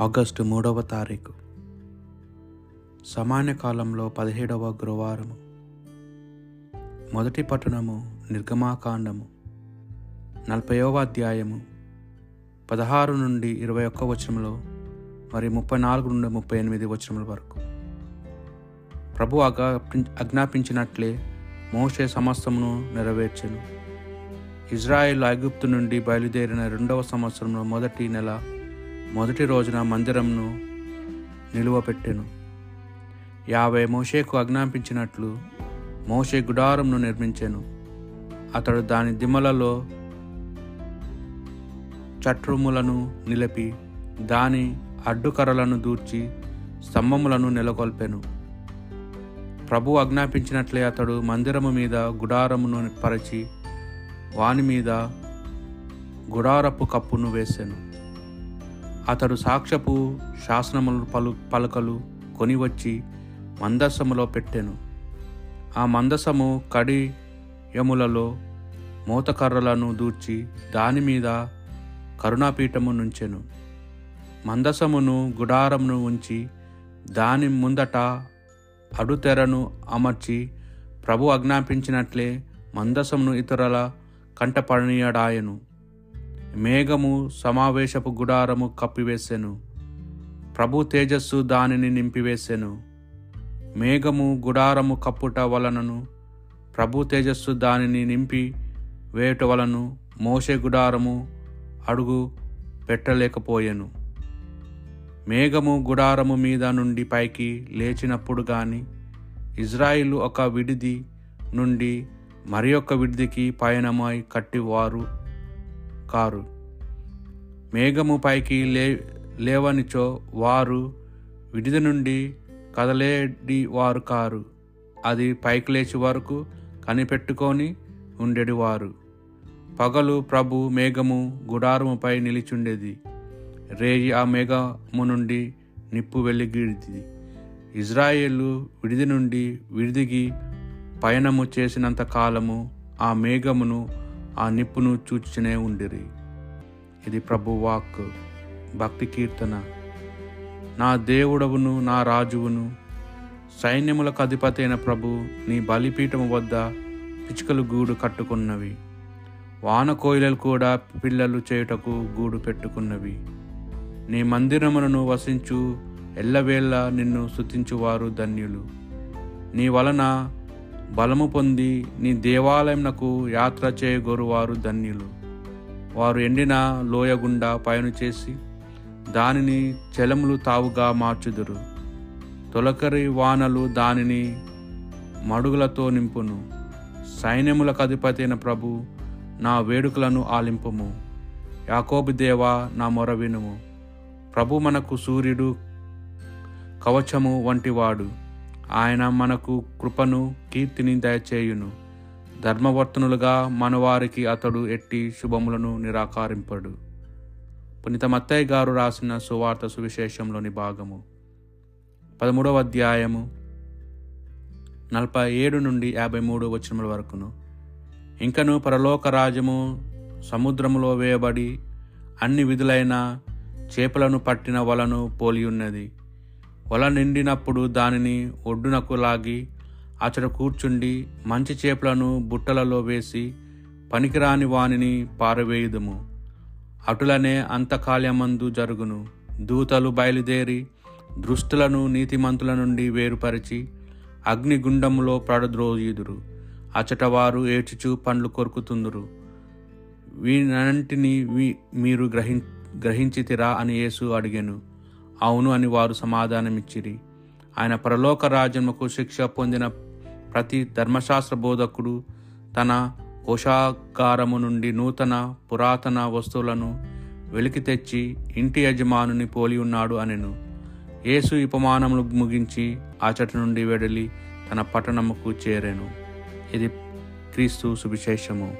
August మూడవ తారీఖు. సమాన్య కాలంలో పదిహేడవ గురువారము. మొదటి పట్టణము నిర్గమాకాండము. నలభైవ అధ్యాయము. పదహారు నుండి ఇరవై ఒక్క వచనంలో మరి ముప్పై నాలుగు నుండి ముప్పై ఎనిమిది వచనముల వరకు. ప్రభు ఆజ్ఞా ఆజ్ఞాపించినట్లే మోషే సమస్తమును నెరవేర్చెను. ఇజ్రాయెల్ ఐగుప్తు నుండి బయలుదేరిన రెండవ సంవత్సరంలో మొదటి నెల మొదటి రోజున మందిరంను నిలువపెట్టెను. యాభై మోషేకు ఆజ్ఞాపించినట్లు మోషే గుడారంను నిర్మించెను. అతడు దాని దిమ్మలలో చట్రుములను నిలిపి దాని అడ్డుకర్రలను దూర్చి స్తంభములను నెలకొల్పెను. ప్రభు ఆజ్ఞాపించినట్లే అతడు మందిరము మీద గుడారమును పరిచి వాని మీద గుడారపు కప్పును వేశాను అతడు సాక్ష్యపు శాసనములు పలు పలకలు కొనివచ్చి మందసములో పెట్టెను. ఆ మందసము కడి యములలో మూతకర్రలను దూర్చి దాని మీద కరుణాపీఠము నుంచెను. మందసమును గుడారమును ఉంచి దాని ముందట అడుతెరను అమర్చి ప్రభు ఆజ్ఞాపించినట్లే మందసమును ఇతరుల కంటపడనీయడాయను. మేఘము సమావేశపు గుడారము కప్పివేసెను. ప్రభు తేజస్సు దానిని నింపివేసెను. మేఘము గుడారము కప్పుట వలనను ప్రభు తేజస్సు దానిని నింపి వేయుట వలను మోసే గుడారము అడుగు పెట్టలేకపోయెను. మేఘము గుడారము మీద నుండి పైకి లేచినప్పుడు గాని ఇజ్రాయిలు ఒక విడిది నుండి మరి ఒక విడిదికి పయనమై కట్టివారు కారు. మేఘము పైకి లే లేవనిచో వారు విడిది నుండి కదలేడి వారు కారు. అది పైకి లేచి వరకు కనిపెట్టుకొని ఉండేడివారు పగలు ప్రభు మేఘము గుడారముపై నిలిచుండేది. రేయి ఆ మేఘము నుండి నిప్పు వెలిగిడిది ఇజ్రాయేలు విడిది నుండి విడిదిగి పయనము చేసినంత కాలము ఆ మేఘమును ఆ నిప్పును చూచునే ఉండిరి. ఇది ప్రభు వాక్ భక్తి కీర్తన. నా దేవుడవును నా రాజువును సైన్యములకు అధిపతి అయిన ప్రభు నీ బలిపీఠము వద్ద పిచ్చుకలు గూడు కట్టుకున్నవి. వాన కోయిలలు కూడా పిల్లలు చేయుటకు గూడు పెట్టుకున్నవి. నీ మందిరములను వసించు ఎల్లవేళ నిన్ను శుతించువారు ధన్యులు. నీ వలన బలము పొంది నీ దేవాలయంనకు యాత్ర చేయగోరువారు ధన్యులు. వారు ఎండిన లోయ గుండా పయను చేసి దానిని జలములు తావుగా మార్చుదురు. తొలకరి వానలు దానిని మడుగులతో నింపును. సైన్యములకు అధిపతి అయిన ప్రభు నా వేడుకలను ఆలింపుము. యాకోబు దేవ నా మొర వినుము. ప్రభు మనకు సూర్యుడు కవచము వంటివాడు. ఆయన మనకు కృపను కీర్తిని దయచేయును. ధర్మవర్తనులుగా మనవారికి అతడు ఎట్టి శుభములను నిరాకరింపడు. పునీత మత్తయ్య గారు రాసిన సువార్త సువిశేషంలోని భాగము. పదమూడవ అధ్యాయము నలభై ఏడు నుండి యాభై మూడు వచనముల వరకును. ఇంకను పరలోక రాజ్యము సముద్రములో వేయబడి అన్ని విధులైన చేపలను పట్టిన వలను పోలి ఉన్నది వల నిండినప్పుడు దానిని ఒడ్డునకు లాగి అతడు కూర్చుండి మంచి చేపలను బుట్టలలో వేసి పనికిరాని వానిని పారవేయుదుము. అటులనే అంతకాల్యమందు జరుగును. దూతలు బయలుదేరి దృష్టులను నీతిమంతుల నుండి వేరుపరిచి అగ్నిగుండములో పడద్రోయుదురు. అచటవారు ఏడ్చుచు పండ్లు కొరుకుతుందురు. వీనంటిని వీ మీరు గ్రహి గ్రహించితిరా అని యేసు అడిగాను. అవును అని వారు సమాధానమిచ్చిరి. ఆయన పరలోక రాజ్యముకు శిక్ష పొందిన ప్రతి ధర్మశాస్త్ర బోధకుడు తన కోశాగారము నుండి నూతన పురాతన వస్తువులను వెలికి తెచ్చి ఇంటి యజమానుని పోలి ఉన్నాడు అనెను. యేసు ఉపమానములు ముగించి అచట నుండి వెడలి తన పట్టణముకు చేరెను. ఇది క్రీస్తు సువిశేషము.